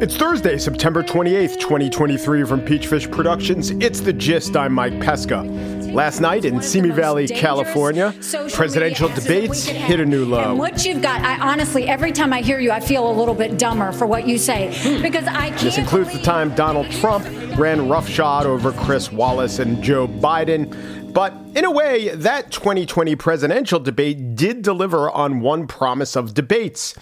It's Thursday, September 28th, 2023, from Peachfish Productions. It's The Gist. I'm Mike Pesca. Last night in Simi Valley, California, presidential debates hit a new low. And what you've got, I honestly, every time I hear you, I feel a little bit dumber for what you say hmm. because I can't. This includes the time Donald Trump ran roughshod over Chris Wallace and Joe Biden. But in a way, that 2020 presidential debate did deliver on one promise of debates.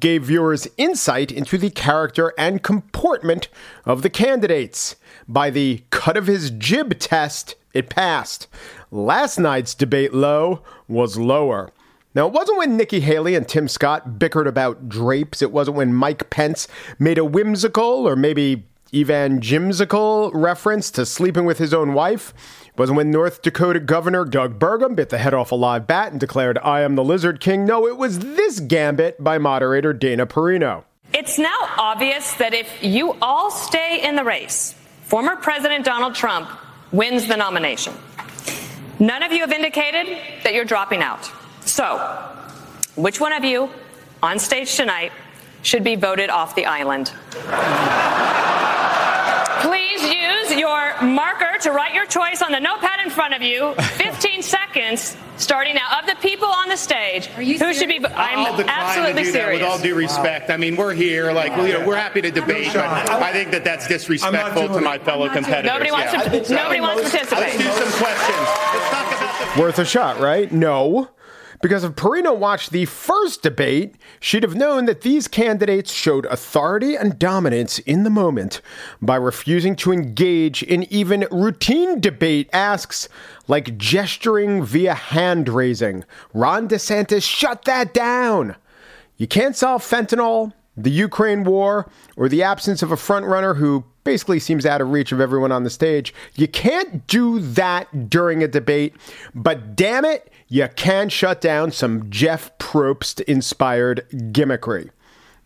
Gave viewers insight into the character and comportment of the candidates. By the cut of his jib test, it passed. Last night's debate low was lower. Now, it wasn't when Nikki Haley and Tim Scott bickered about drapes. It wasn't when Mike Pence made a whimsical or maybe even evangelisical reference to sleeping with his own wife. Wasn't when North Dakota Governor Doug Burgum bit the head off a live bat and declared, I am the Lizard King. No, it was this gambit by moderator Dana Perino. It's now obvious that if you all stay in the race, former President Donald Trump wins the nomination. None of you have indicated that you're dropping out. So, which one of you on stage tonight should be voted off the island? Please use your marker to write your choice on the notepad in front of you. 15 seconds starting now. Of the people on the stage, Are you who should be? I'm I'll absolutely to do that serious. with all due respect. I mean, we're here, like, you know, we're happy to debate, but I think that that's disrespectful to my fellow competitors. Nobody wants Yeah. to. Nobody wants to Let's participate. do some questions. Let's talk about the Worth a shot, right? No. Because if Perino watched the first debate, she'd have known that these candidates showed authority and dominance in the moment by refusing to engage in even routine debate asks like gesturing via hand raising. Ron DeSantis, shut that down. You can't solve fentanyl, the Ukraine war, or the absence of a frontrunner who basically seems out of reach of everyone on the stage. You can't do that during a debate, but damn it, you can shut down some Jeff Probst inspired gimmickry.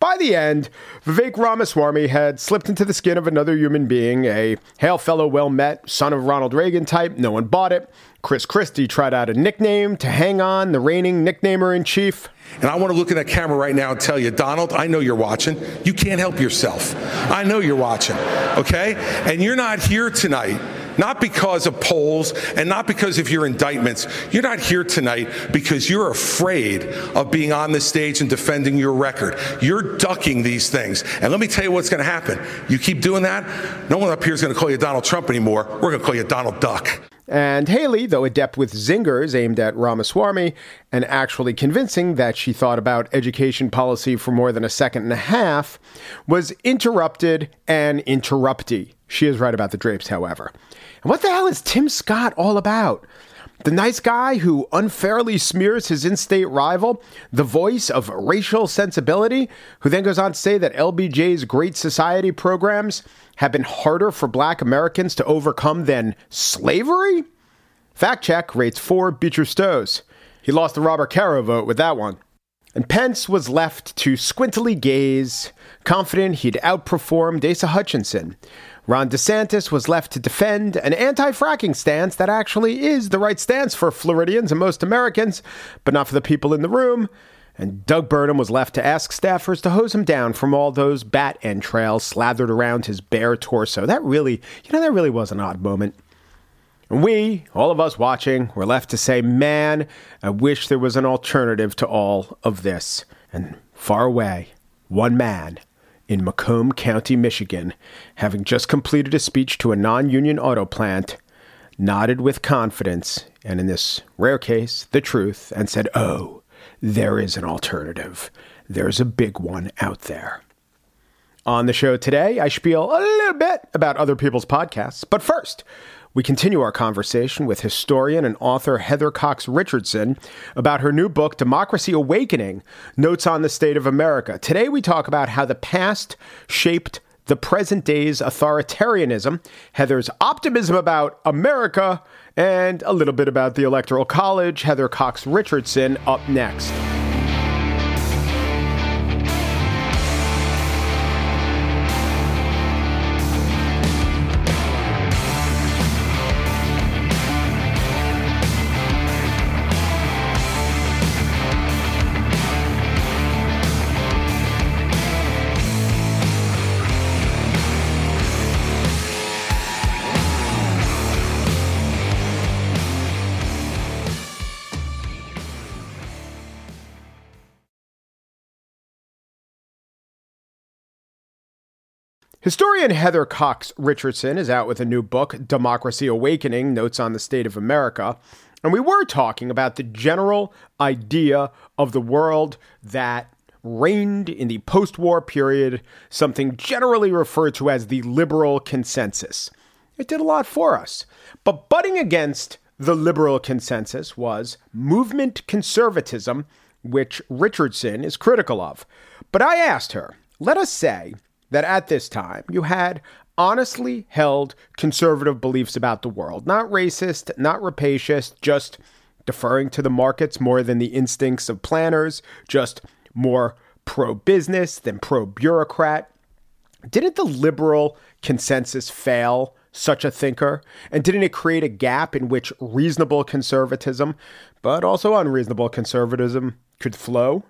By the end, Vivek Ramaswamy had slipped into the skin of another human being, a hail fellow well met, son of Ronald Reagan type. No one bought it. Chris Christie tried out a nickname to hang on, the reigning nicknamer in chief. And I want to look in that camera right now and tell you, Donald, I know you're watching. You can't help yourself. I know you're watching, okay? And you're not here tonight. Not because of polls and not because of your indictments. You're not here tonight because you're afraid of being on the stage and defending your record. You're ducking these things. And let me tell you what's going to happen. You keep doing that, no one up here is going to call you Donald Trump anymore. We're going to call you Donald Duck. And Haley, though adept with zingers aimed at Ramaswamy and actually convincing that she thought about education policy for more than a second and a half, was interrupted and interrupty. She is right about the drapes, however. And what the hell is Tim Scott all about? The nice guy who unfairly smears his in state rival, the voice of racial sensibility, who then goes on to say that LBJ's Great Society programs have been harder for black Americans to overcome than slavery? Fact check rates four Beecher Stowe's. He lost the Robert Caro vote with that one. And Pence was left to squintily gaze, confident he'd outperformed Asa Hutchinson. Ron DeSantis was left to defend an anti fracking stance that actually is the right stance for Floridians and most Americans, but not for the people in the room. And Doug Burgum was left to ask staffers to hose him down from all those bat entrails slathered around his bare torso. That really, you know, that really was an odd moment. And we, all of us watching, were left to say, man, I wish there was an alternative to all of this. And far away, one man in Macomb County, Michigan, having just completed a speech to a non union auto plant, nodded with confidence, and in this rare case, the truth, and said, Oh, there is an alternative. There's a big one out there. On the show today, I spiel a little bit about other people's podcasts. But first, we continue our conversation with historian and author Heather Cox Richardson about her new book, Democracy Awakening Notes on the State of America. Today, we talk about how the past shaped the present day's authoritarianism, Heather's optimism about America, and a little bit about the Electoral College. Heather Cox Richardson up next. Historian Heather Cox Richardson is out with a new book, Democracy Awakening Notes on the State of America. And we were talking about the general idea of the world that reigned in the post war period, something generally referred to as the liberal consensus. It did a lot for us. But butting against the liberal consensus was movement conservatism, which Richardson is critical of. But I asked her, let us say that at this time you had honestly held conservative beliefs about the world, not racist, not rapacious, just deferring to the markets more than the instincts of planners, just more pro business than pro bureaucrat. Didn't the liberal consensus fail such a thinker? And didn't it create a gap in which reasonable conservatism, but also unreasonable conservatism, could flow?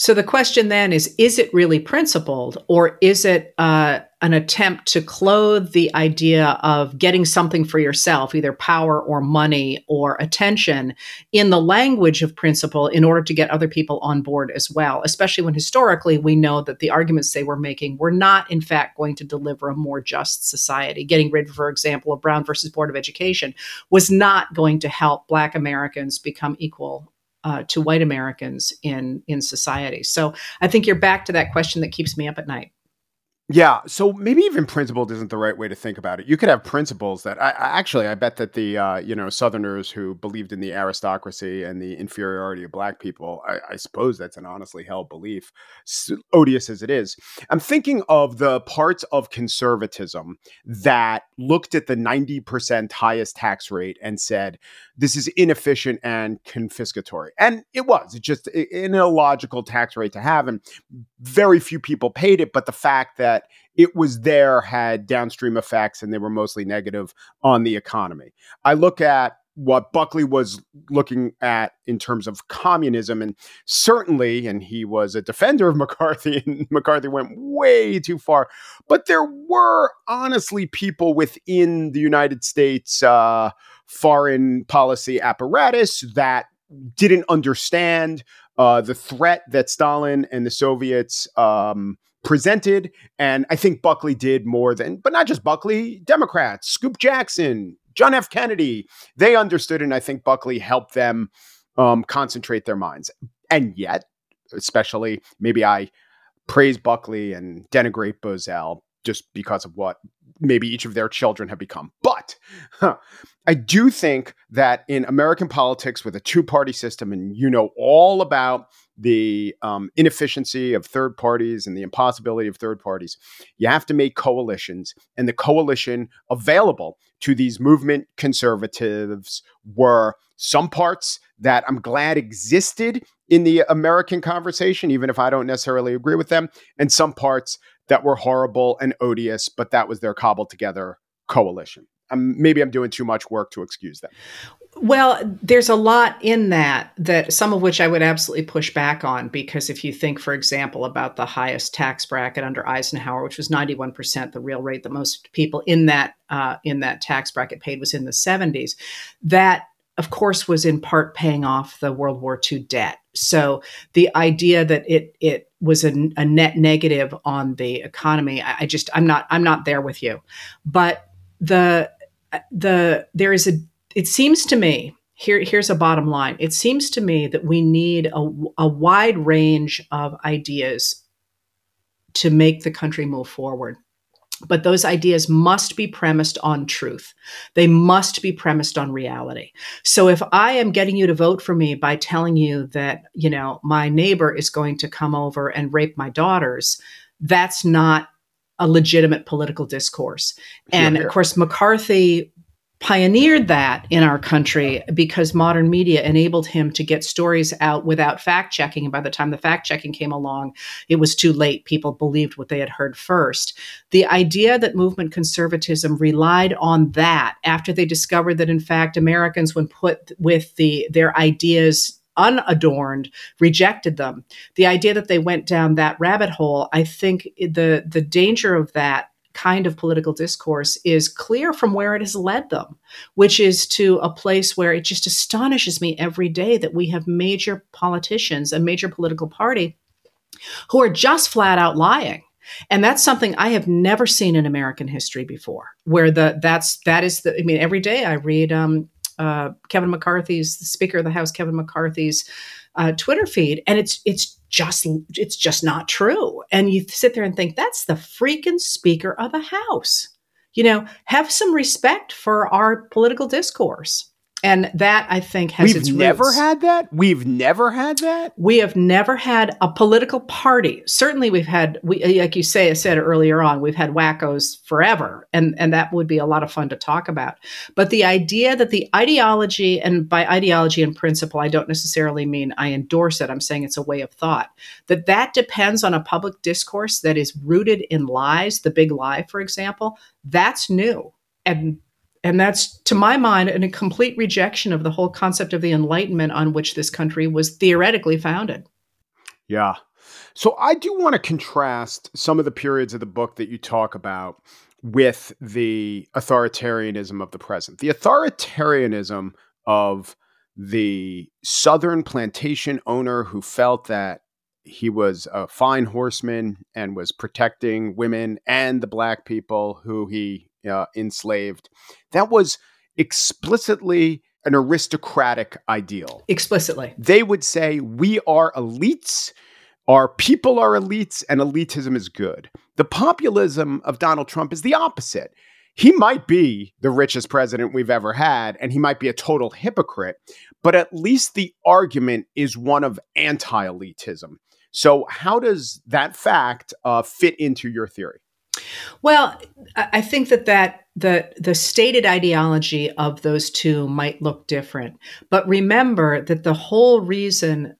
So the question then is is it really principled or is it uh, an attempt to clothe the idea of getting something for yourself, either power or money or attention, in the language of principle in order to get other people on board as well, especially when historically we know that the arguments they were making were not, in fact, going to deliver a more just society. Getting rid, for example, of Brown versus Board of Education was not going to help Black Americans become equal uh, to white Americans in in society. So I think you're back to that question that keeps me up at night. Yeah, so maybe even principled isn't the right way to think about it. You could have principles that I, I actually I bet that the uh, you know Southerners who believed in the aristocracy and the inferiority of black people, I, I suppose that's an honestly held belief, odious as it is. I'm thinking of the parts of conservatism that looked at the 90% highest tax rate and said this is inefficient and confiscatory, and it was. It's just an illogical tax rate to have, and very few people paid it. But the fact that it was there had downstream effects and they were mostly negative on the economy. I look at what Buckley was looking at in terms of communism, and certainly, and he was a defender of McCarthy, and McCarthy went way too far. But there were honestly people within the United States uh, foreign policy apparatus that didn't understand uh, the threat that Stalin and the Soviets um, presented. And I think Buckley did more than, but not just Buckley, Democrats, Scoop Jackson, John F. Kennedy, they understood. And I think Buckley helped them um, concentrate their minds. And yet, especially maybe I praise Buckley and denigrate Bozell just because of what maybe each of their children have become. But huh, I do think that in American politics with a two party system, and you know all about the um, inefficiency of third parties and the impossibility of third parties, you have to make coalitions. And the coalition available to these movement conservatives were some parts that I'm glad existed in the American conversation, even if I don't necessarily agree with them, and some parts that were horrible and odious, but that was their cobbled together coalition. Um, maybe I'm doing too much work to excuse them. Well, there's a lot in that that some of which I would absolutely push back on because if you think, for example, about the highest tax bracket under Eisenhower, which was 91 percent, the real rate that most people in that uh, in that tax bracket paid was in the 70s. That of course, was in part paying off the World War II debt. So the idea that it it was a, a net negative on the economy, I, I, just I'm not I'm not there with you. But the the there is a it seems to me here here's a bottom line. It seems to me that we need a, a wide range of ideas to make the country move forward. But those ideas must be premised on truth. They must be premised on reality. So if I am getting you to vote for me by telling you that, you know, my neighbor is going to come over and rape my daughters, that's not a legitimate political discourse. And of course, McCarthy pioneered that in our country because modern media enabled him to get stories out without fact checking. And by the time the fact checking came along, it was too late. People believed what they had heard first. The idea that movement conservatism relied on that after they discovered that, in fact, Americans, when put with the their ideas unadorned rejected them the idea that they went down that rabbit hole i think the the danger of that kind of political discourse is clear from where it has led them, which is to a place where it just astonishes me every day that we have major politicians, a major political party, who are just flat out lying. and that's something I have never seen in American history before. Where the that's that is the I mean every day I read um, uh, Kevin McCarthy's the Speaker of the House Kevin McCarthy's uh, Twitter feed, and it's it's just it's just not true. And you sit there and think that's the freaking Speaker of the House. You know, have some respect for our political discourse. And that I think has We've never roots. had that. We've never had that. We have never had a political party. Certainly, we've had we like you say I said earlier on. We've had wackos forever, and and that would be a lot of fun to talk about. But the idea that the ideology, and by ideology and principle, I don't necessarily mean I endorse it. I'm saying it's a way of thought. That that depends on a public discourse that is rooted in lies. The big lie, for example, that's new and and that's, to my mind, a complete rejection of the whole concept of the Enlightenment on which this country was theoretically founded. Yeah. So I do want to contrast some of the periods of the book that you talk about with the authoritarianism of the present. The authoritarianism of the Southern plantation owner who felt that he was a fine horseman and was protecting women and the black people who he uh, enslaved. That was explicitly an aristocratic ideal. Explicitly. They would say, We are elites, our people are elites, and elitism is good. The populism of Donald Trump is the opposite. He might be the richest president we've ever had, and he might be a total hypocrite, but at least the argument is one of anti elitism. So, how does that fact uh, fit into your theory? Well, I think that that the the stated ideology of those two might look different, but remember that the whole reason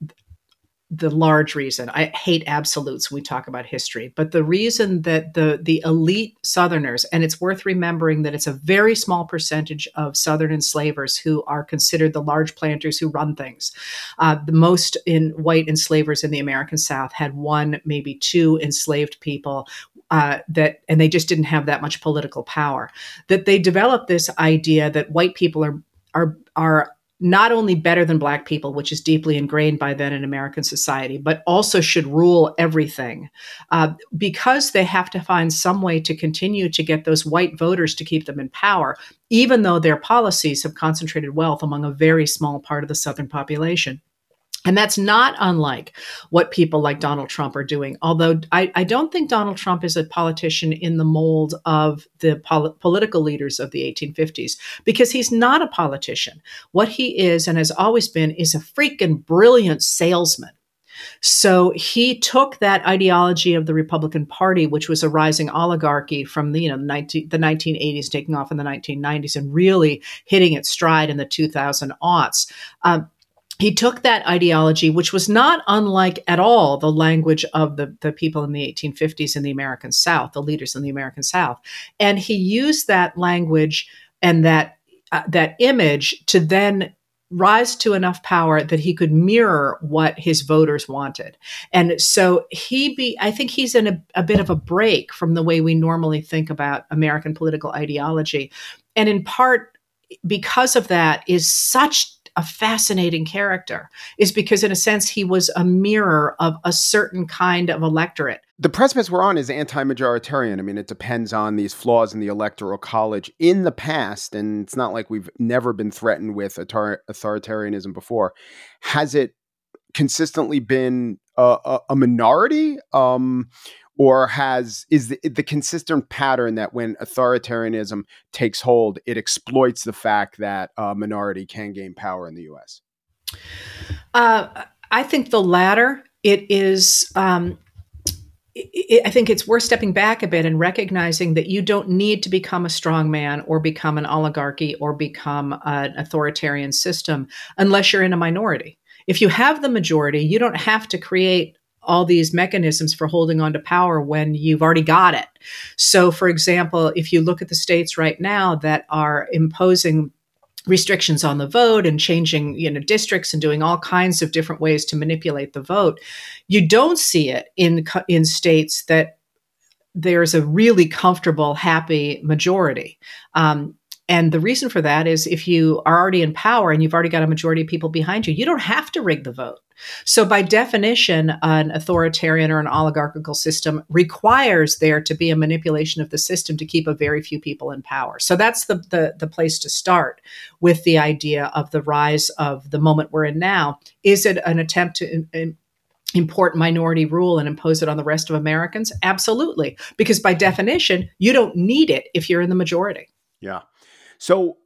the large reason. I hate absolutes when we talk about history but the reason that the the elite southerners and it's worth remembering that it's a very small percentage of southern enslavers who are considered the large planters who run things. Uh, the most in white enslavers in the american south had one maybe two enslaved people uh, that and they just didn't have that much political power. That they developed this idea that white people are are are not only better than black people, which is deeply ingrained by then in American society, but also should rule everything uh, because they have to find some way to continue to get those white voters to keep them in power, even though their policies have concentrated wealth among a very small part of the Southern population. And that's not unlike what people like Donald Trump are doing. Although I, I don't think Donald Trump is a politician in the mold of the pol- political leaders of the 1850s, because he's not a politician. What he is and has always been is a freaking brilliant salesman. So he took that ideology of the Republican Party, which was a rising oligarchy from the you know 19, the 1980s, taking off in the 1990s, and really hitting its stride in the 2000 aughts. Um, he took that ideology, which was not unlike at all the language of the, the people in the 1850s in the American South, the leaders in the American South, and he used that language and that uh, that image to then rise to enough power that he could mirror what his voters wanted. And so he be I think he's in a, a bit of a break from the way we normally think about American political ideology. And in part because of that is such a fascinating character is because in a sense he was a mirror of a certain kind of electorate. The precipice we're on is anti-majoritarian. I mean it depends on these flaws in the electoral college in the past and it's not like we've never been threatened with authoritarianism before. Has it consistently been a, a, a minority? Um, or has is the, the consistent pattern that when authoritarianism takes hold, it exploits the fact that a minority can gain power in the U.S. Uh, I think the latter. It is. Um, it, I think it's worth stepping back a bit and recognizing that you don't need to become a strong man or become an oligarchy or become an authoritarian system unless you're in a minority. If you have the majority, you don't have to create all these mechanisms for holding on to power when you've already got it. So, for example, if you look at the states right now that are imposing restrictions on the vote and changing you know districts and doing all kinds of different ways to manipulate the vote you don't see it in in states that there's a really comfortable happy majority um, And the reason for that is if you are already in power and you've already got a majority of people behind you, you don't have to rig the vote. So, by definition, an authoritarian or an oligarchical system requires there to be a manipulation of the system to keep a very few people in power. So, that's the, the, the place to start with the idea of the rise of the moment we're in now. Is it an attempt to in, in, import minority rule and impose it on the rest of Americans? Absolutely. Because by definition, you don't need it if you're in the majority. Yeah. So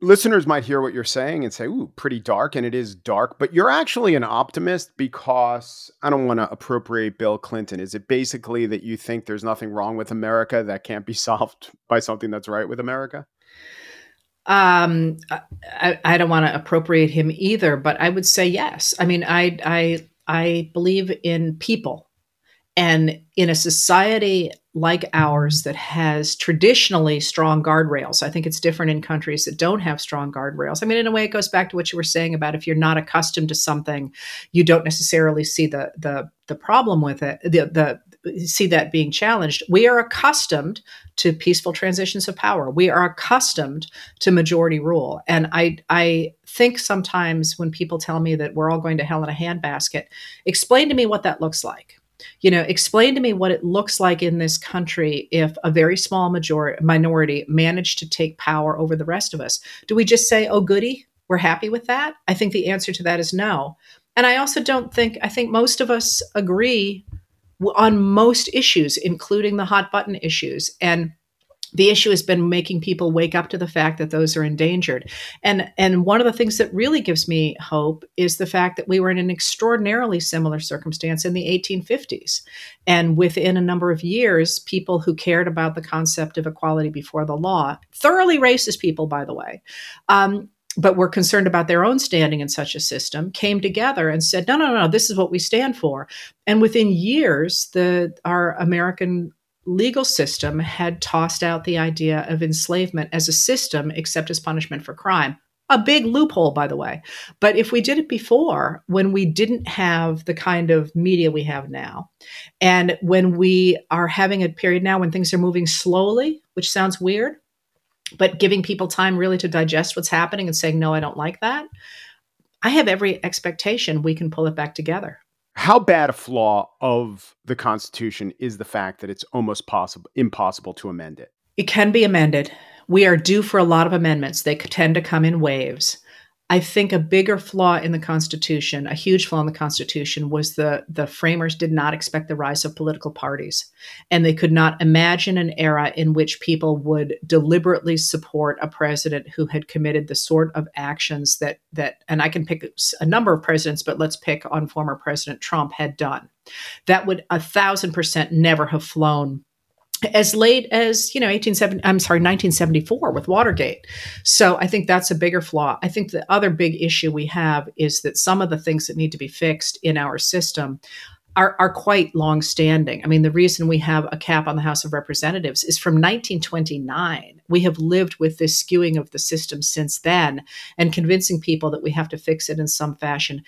listeners might hear what you're saying and say, ooh, pretty dark. And it is dark, but you're actually an optimist because I don't want to appropriate Bill Clinton. Is it basically that you think there's nothing wrong with America that can't be solved by something that's right with America? Um, I, I don't want to appropriate him either, but I would say yes. I mean, I, I, I believe in people and in a society like ours that has traditionally strong guardrails, I think it's different in countries that don't have strong guardrails. I mean, in a way, it goes back to what you were saying about if you're not accustomed to something, you don't necessarily see the the the problem with it. The the see that being challenged. We are accustomed to peaceful transitions of power. We are accustomed to majority rule, and I I think sometimes when people tell me that we're all going to hell in a handbasket, explain to me what that looks like you know explain to me what it looks like in this country if a very small majority minority managed to take power over the rest of us. Do we just say oh goody we're happy with that? I think the answer to that is no. And i also don't think i think most of us agree on most issues including the hot button issues. And the issue has been making people wake up to the fact that those are endangered. And and one of the things that really gives me hope is the fact that we were in an extraordinarily similar circumstance in the 1850s and within a number of years people who cared about the concept of equality before the law thoroughly racist people by the way um, but were concerned about their own standing in such a system came together and said no no no this is what we stand for. And within years the our american legal system had tossed out the idea of enslavement as a system except as punishment for crime. A big loophole, by the way. But if we did it before, when we didn't have the kind of media we have now, and when we are having a period now when things are moving slowly, which sounds weird, but giving people time really to digest what's happening and saying, no, I don't like that, I have every expectation we can pull it back together. How bad a flaw of the Constitution is the fact that it's almost possible impossible to amend it? It can be amended. We are due for a lot of amendments. They tend to come in waves. I think a bigger flaw in the Constitution, a huge flaw in the Constitution, was the the framers did not expect the rise of political parties, and they could not imagine an era in which people would deliberately support a president who had committed the sort of actions that that, and I can pick a number of presidents, but let's pick on former President Trump had done. That would a thousand percent never have flown as late as you know 1870 i'm sorry 1974 with watergate. So i think that's a bigger flaw. I think the other big issue we have is that some of the things that need to be fixed in our system are, are quite long-standing. I mean the reason we have a cap on the house of representatives is from 1929 we have lived with this skewing of the system since then and convincing people that we have to fix it in some fashion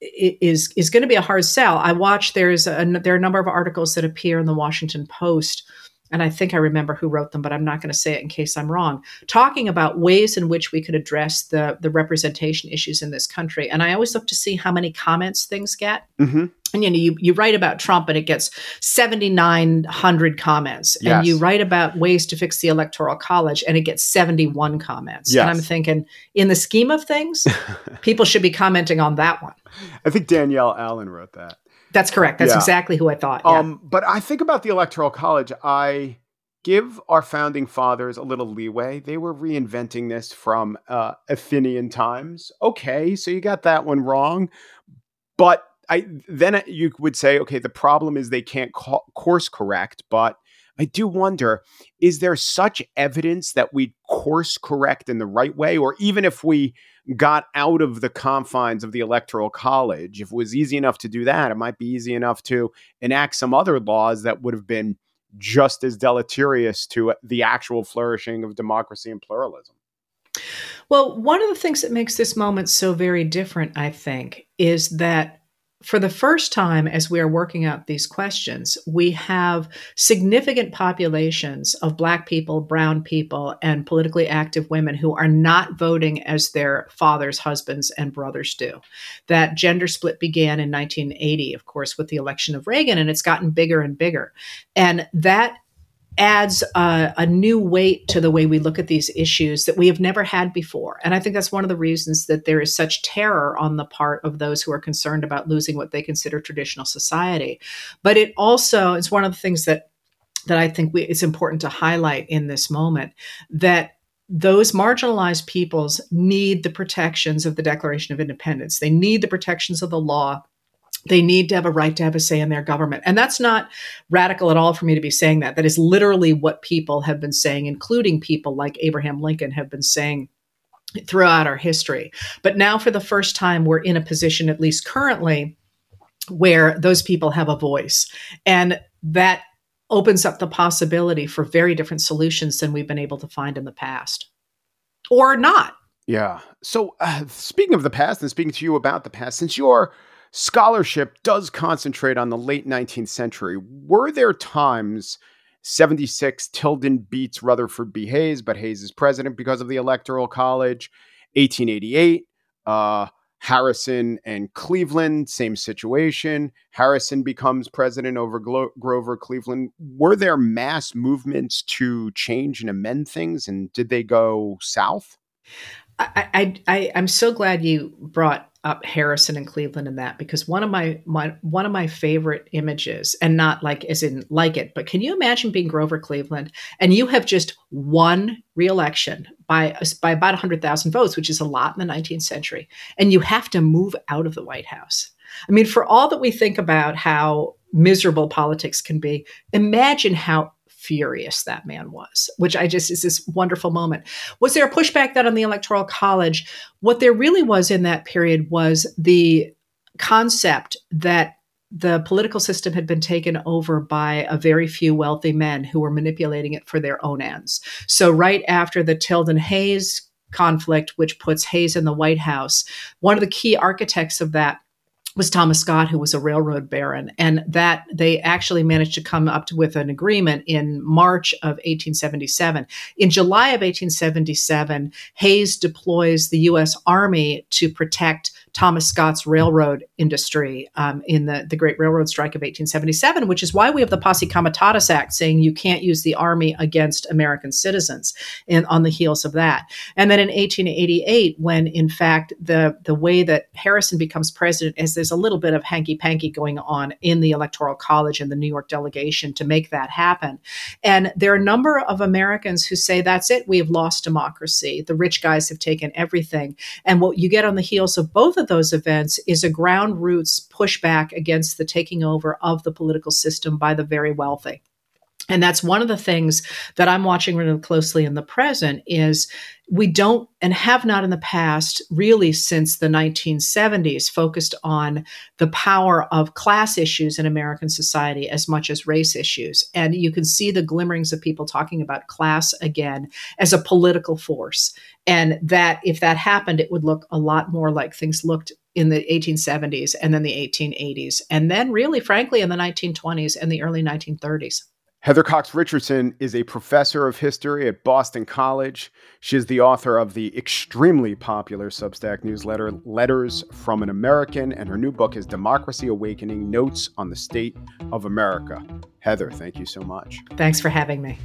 is is going to be a hard sell. I watched there's a there are a number of articles that appear in the Washington Post and I think I remember who wrote them, but I'm not going to say it in case I'm wrong, talking about ways in which we could address the the representation issues in this country. And I always look to see how many comments things get. Mm-hmm. And you know, you, you write about Trump and it gets 7,900 comments. Yes. And you write about ways to fix the electoral college and it gets 71 comments. Yes. And I'm thinking, in the scheme of things, people should be commenting on that one. I think Danielle Allen wrote that. That's correct. That's yeah. exactly who I thought. Yeah. Um, but I think about the Electoral College. I give our founding fathers a little leeway. They were reinventing this from uh, Athenian times. Okay, so you got that one wrong, but I then you would say, okay, the problem is they can't co- course correct, but I do wonder is there such evidence that we course correct in the right way? Or even if we got out of the confines of the electoral college, if it was easy enough to do that, it might be easy enough to enact some other laws that would have been just as deleterious to uh, the actual flourishing of democracy and pluralism. Well, one of the things that makes this moment so very different, I think, is that for the first time, as we are working out these questions, we have significant populations of Black people, Brown people, and politically active women who are not voting as their fathers, husbands, and brothers do. That gender split began in 1980, of course, with the election of Reagan, and it's gotten bigger and bigger. And that adds a, a, new weight to the way we look at these issues that we have never had before. And I think that's one of the reasons that there is such terror on the part of those who are concerned about losing what they consider traditional society. But it also is one of the things that that I think we, it's important to highlight in this moment that those marginalized peoples need the protections of the Declaration of Independence. They need the protections of the law they need to have a right to have a say in their government. And that's not radical at all for me to be saying that. That is literally what people have been saying, including people like Abraham Lincoln have been saying throughout our history. But now, for the first time, we're in a position, at least currently, where those people have a voice. And that opens up the possibility for very different solutions than we've been able to find in the past or not. Yeah. So, uh, speaking of the past and speaking to you about the past, since you're scholarship does concentrate on the late 19th century. Were there times 76 Tilden beats Rutherford B. Hayes, but Hayes is president because of the Electoral College. 1888, uh, Harrison and Cleveland, same situation. Harrison becomes president over Glo- Grover Cleveland. Were there mass movements to change and amend things, and did they go south? I, I, I I'm so glad you brought up Harrison and Cleveland in that because one of my, my one of my favorite images, and not like as in like it, but can you imagine being Grover Cleveland and you have just won re-election by by about hundred thousand votes, which is a lot in the 19th century, and you have to move out of the White House. I mean, for all that we think about how miserable politics can be, imagine how furious that man was, which I just is this wonderful moment. Was there a pushback that on the Electoral College? What there really was in that period was the concept that the political system had been taken over by a very few wealthy men who were manipulating it for their own ends. So, right after the Tilden Hayes conflict, which puts Hayes in the White House, one of the key architects of that was Thomas Scott, who was a railroad baron, and that they actually managed to come up to, with an agreement in March of 1877. In July of 1877, Hayes deploys the U.S. Army to protect Thomas Scott's railroad industry um, in the, the Great Railroad Strike of 1877, which is why we have the Posse Comitatus Act saying you can't use the army against American citizens in, on the heels of that. And then in 1888, when in fact the, the way that Harrison becomes president is there's a little bit of hanky panky going on in the Electoral College and the New York delegation to make that happen. And there are a number of Americans who say, that's it, we have lost democracy. The rich guys have taken everything. And what you get on the heels of both of those events is a ground roots pushback against the taking over of the political system by the very wealthy. And that's one of the things that I'm watching really closely in the present is we don't and have not in the past really since the 1970s focused on the power of class issues in American society as much as race issues. And you can see the glimmerings of people talking about class again as a political force. And that if that happened, it would look a lot more like things looked in the 1870s and then the 1880s. And then, really, frankly, in the 1920s and the early 1930s. Heather Cox Richardson is a professor of history at Boston College. She is the author of the extremely popular Substack newsletter, Letters from an American, and her new book is Democracy Awakening Notes on the State of America. Heather, thank you so much. Thanks for having me.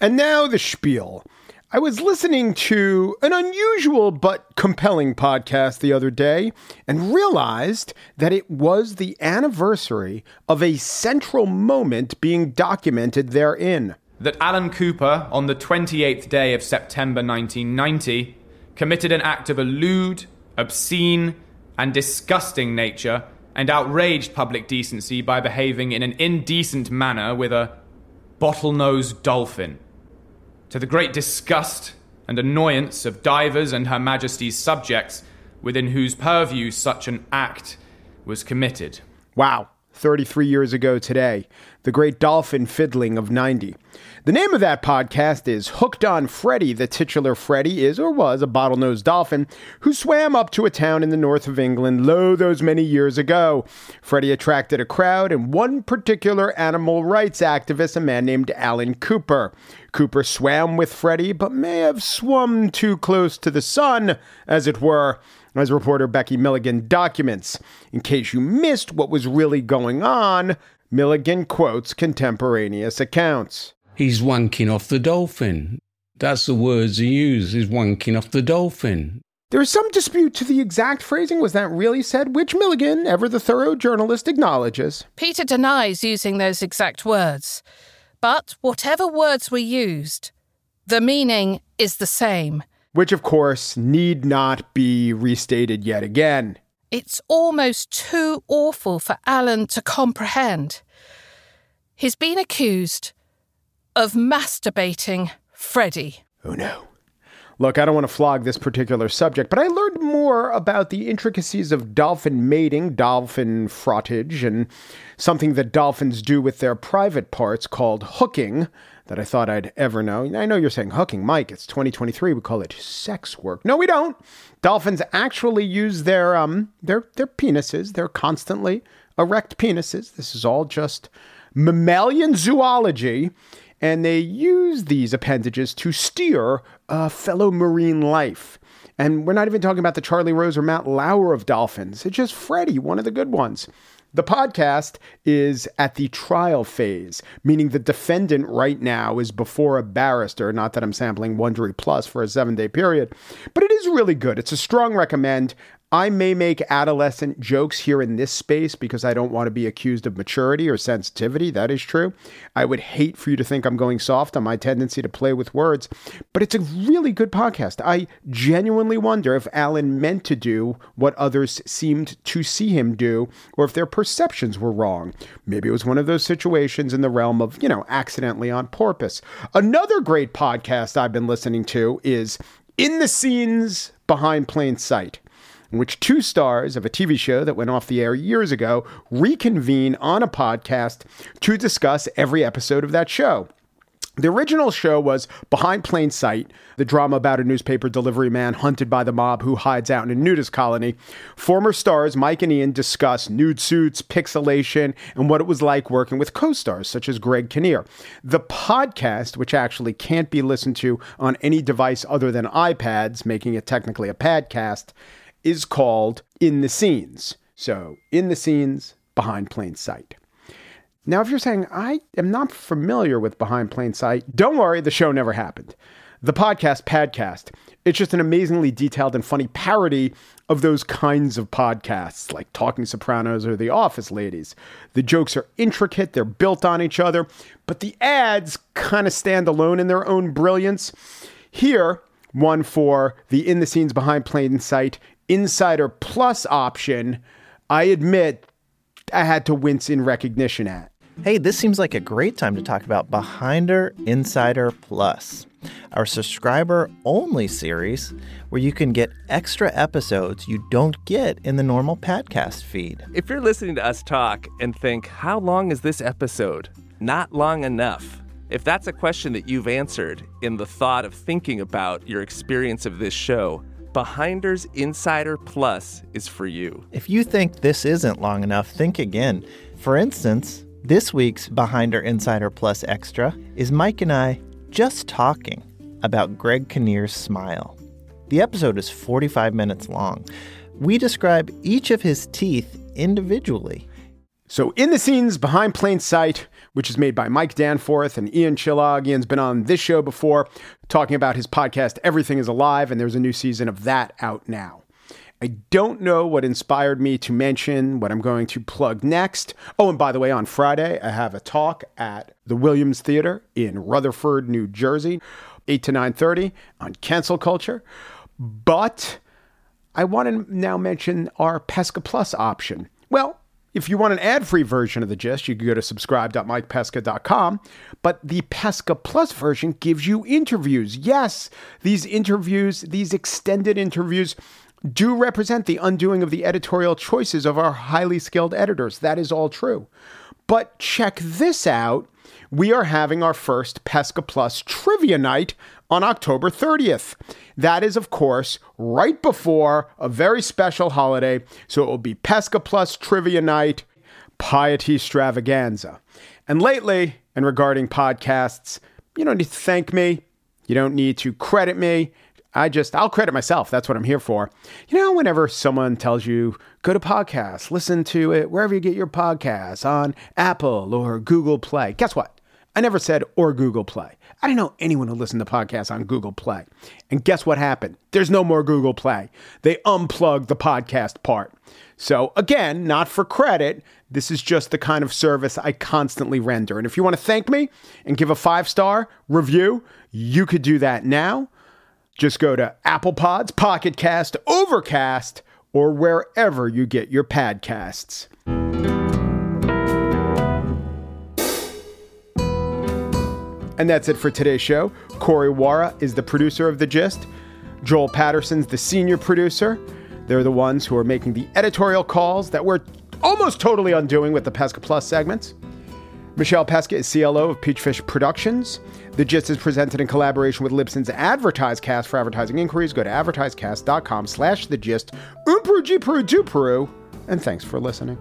And now the spiel. I was listening to an unusual but compelling podcast the other day and realized that it was the anniversary of a central moment being documented therein. That Alan Cooper, on the 28th day of September 1990, committed an act of a lewd, obscene, and disgusting nature and outraged public decency by behaving in an indecent manner with a bottlenose dolphin to the great disgust and annoyance of divers and Her Majesty's subjects within whose purview such an act was committed. Wow. 33 years ago today, the great dolphin fiddling of 90. The name of that podcast is Hooked on Freddie. The titular Freddie is or was a bottlenose dolphin who swam up to a town in the north of England lo those many years ago. Freddie attracted a crowd and one particular animal rights activist, a man named Alan Cooper. Cooper swam with Freddie, but may have swum too close to the sun, as it were as reporter Becky Milligan documents. In case you missed what was really going on, Milligan quotes contemporaneous accounts. He's wanking off the dolphin. That's the words he used, is wanking off the dolphin. There is some dispute to the exact phrasing. Was that really said? Which Milligan, ever the thorough journalist, acknowledges. Peter denies using those exact words. But whatever words were used, the meaning is the same. Which, of course, need not be restated yet again. It's almost too awful for Alan to comprehend. He's been accused of masturbating Freddie. Oh no. Look, I don't want to flog this particular subject, but I learned more about the intricacies of dolphin mating, dolphin frottage, and something that dolphins do with their private parts called hooking that I thought I'd ever know. I know you're saying hooking, Mike. It's 2023. We call it sex work. No, we don't. Dolphins actually use their um their their penises. They're constantly erect penises. This is all just mammalian zoology and they use these appendages to steer a fellow marine life. And we're not even talking about the Charlie Rose or Matt Lauer of dolphins. It's just Freddie, one of the good ones. The podcast is at the trial phase, meaning the defendant right now is before a barrister. Not that I'm sampling Wondery Plus for a seven day period, but it is really good. It's a strong recommend. I may make adolescent jokes here in this space because I don't want to be accused of maturity or sensitivity. That is true. I would hate for you to think I'm going soft on my tendency to play with words, but it's a really good podcast. I genuinely wonder if Alan meant to do what others seemed to see him do, or if their perceptions were wrong. Maybe it was one of those situations in the realm of, you know, accidentally on purpose. Another great podcast I've been listening to is In the Scenes Behind Plain Sight in which two stars of a TV show that went off the air years ago reconvene on a podcast to discuss every episode of that show. The original show was Behind Plain Sight, the drama about a newspaper delivery man hunted by the mob who hides out in a nudist colony. Former stars Mike and Ian discuss nude suits, pixelation, and what it was like working with co stars such as Greg Kinnear. The podcast, which actually can't be listened to on any device other than iPads, making it technically a podcast, is called In the Scenes. So, In the Scenes, Behind Plain Sight. Now, if you're saying, I am not familiar with Behind Plain Sight, don't worry, the show never happened. The podcast, Padcast, it's just an amazingly detailed and funny parody of those kinds of podcasts, like Talking Sopranos or The Office Ladies. The jokes are intricate, they're built on each other, but the ads kind of stand alone in their own brilliance. Here, one for the in the scenes behind plain sight Insider Plus option, I admit I had to wince in recognition at. Hey, this seems like a great time to talk about Behinder Insider Plus, our subscriber only series where you can get extra episodes you don't get in the normal podcast feed. If you're listening to us talk and think, how long is this episode? Not long enough. If that's a question that you've answered in the thought of thinking about your experience of this show, Behinders Insider Plus is for you. If you think this isn't long enough, think again. For instance, this week's Behinder Insider Plus Extra is Mike and I just talking about Greg Kinnear's smile. The episode is 45 minutes long. We describe each of his teeth individually. So, in the scenes behind plain sight, which is made by Mike Danforth and Ian Chillag. Ian's been on this show before talking about his podcast, Everything is Alive, and there's a new season of that out now. I don't know what inspired me to mention what I'm going to plug next. Oh, and by the way, on Friday, I have a talk at the Williams Theater in Rutherford, New Jersey, 8 to 9:30 on cancel culture. But I want to now mention our Pesca Plus option. Well, if you want an ad free version of the gist, you can go to subscribe.mikepesca.com. But the Pesca Plus version gives you interviews. Yes, these interviews, these extended interviews, do represent the undoing of the editorial choices of our highly skilled editors. That is all true. But check this out. We are having our first Pesca Plus trivia night on October 30th. That is, of course, right before a very special holiday. So it will be Pesca Plus trivia night, piety extravaganza. And lately, and regarding podcasts, you don't need to thank me. You don't need to credit me. I just, I'll credit myself. That's what I'm here for. You know, whenever someone tells you, go to podcasts, listen to it wherever you get your podcasts on Apple or Google Play. Guess what? I never said or Google Play. I didn't know anyone who listened to podcasts on Google Play. And guess what happened? There's no more Google Play. They unplugged the podcast part. So, again, not for credit. This is just the kind of service I constantly render. And if you want to thank me and give a five star review, you could do that now. Just go to Apple Pods, Pocket Cast, Overcast, or wherever you get your podcasts. And that's it for today's show. Corey Wara is the producer of The Gist. Joel Patterson's the senior producer. They're the ones who are making the editorial calls that we're almost totally undoing with the Pesca Plus segments. Michelle Pesca is CLO of Peachfish Productions. The Gist is presented in collaboration with Libsyn's AdvertiseCast. For advertising inquiries, go to advertisecast.com slash the gist. Umpru, Peru, do Peru, and thanks for listening.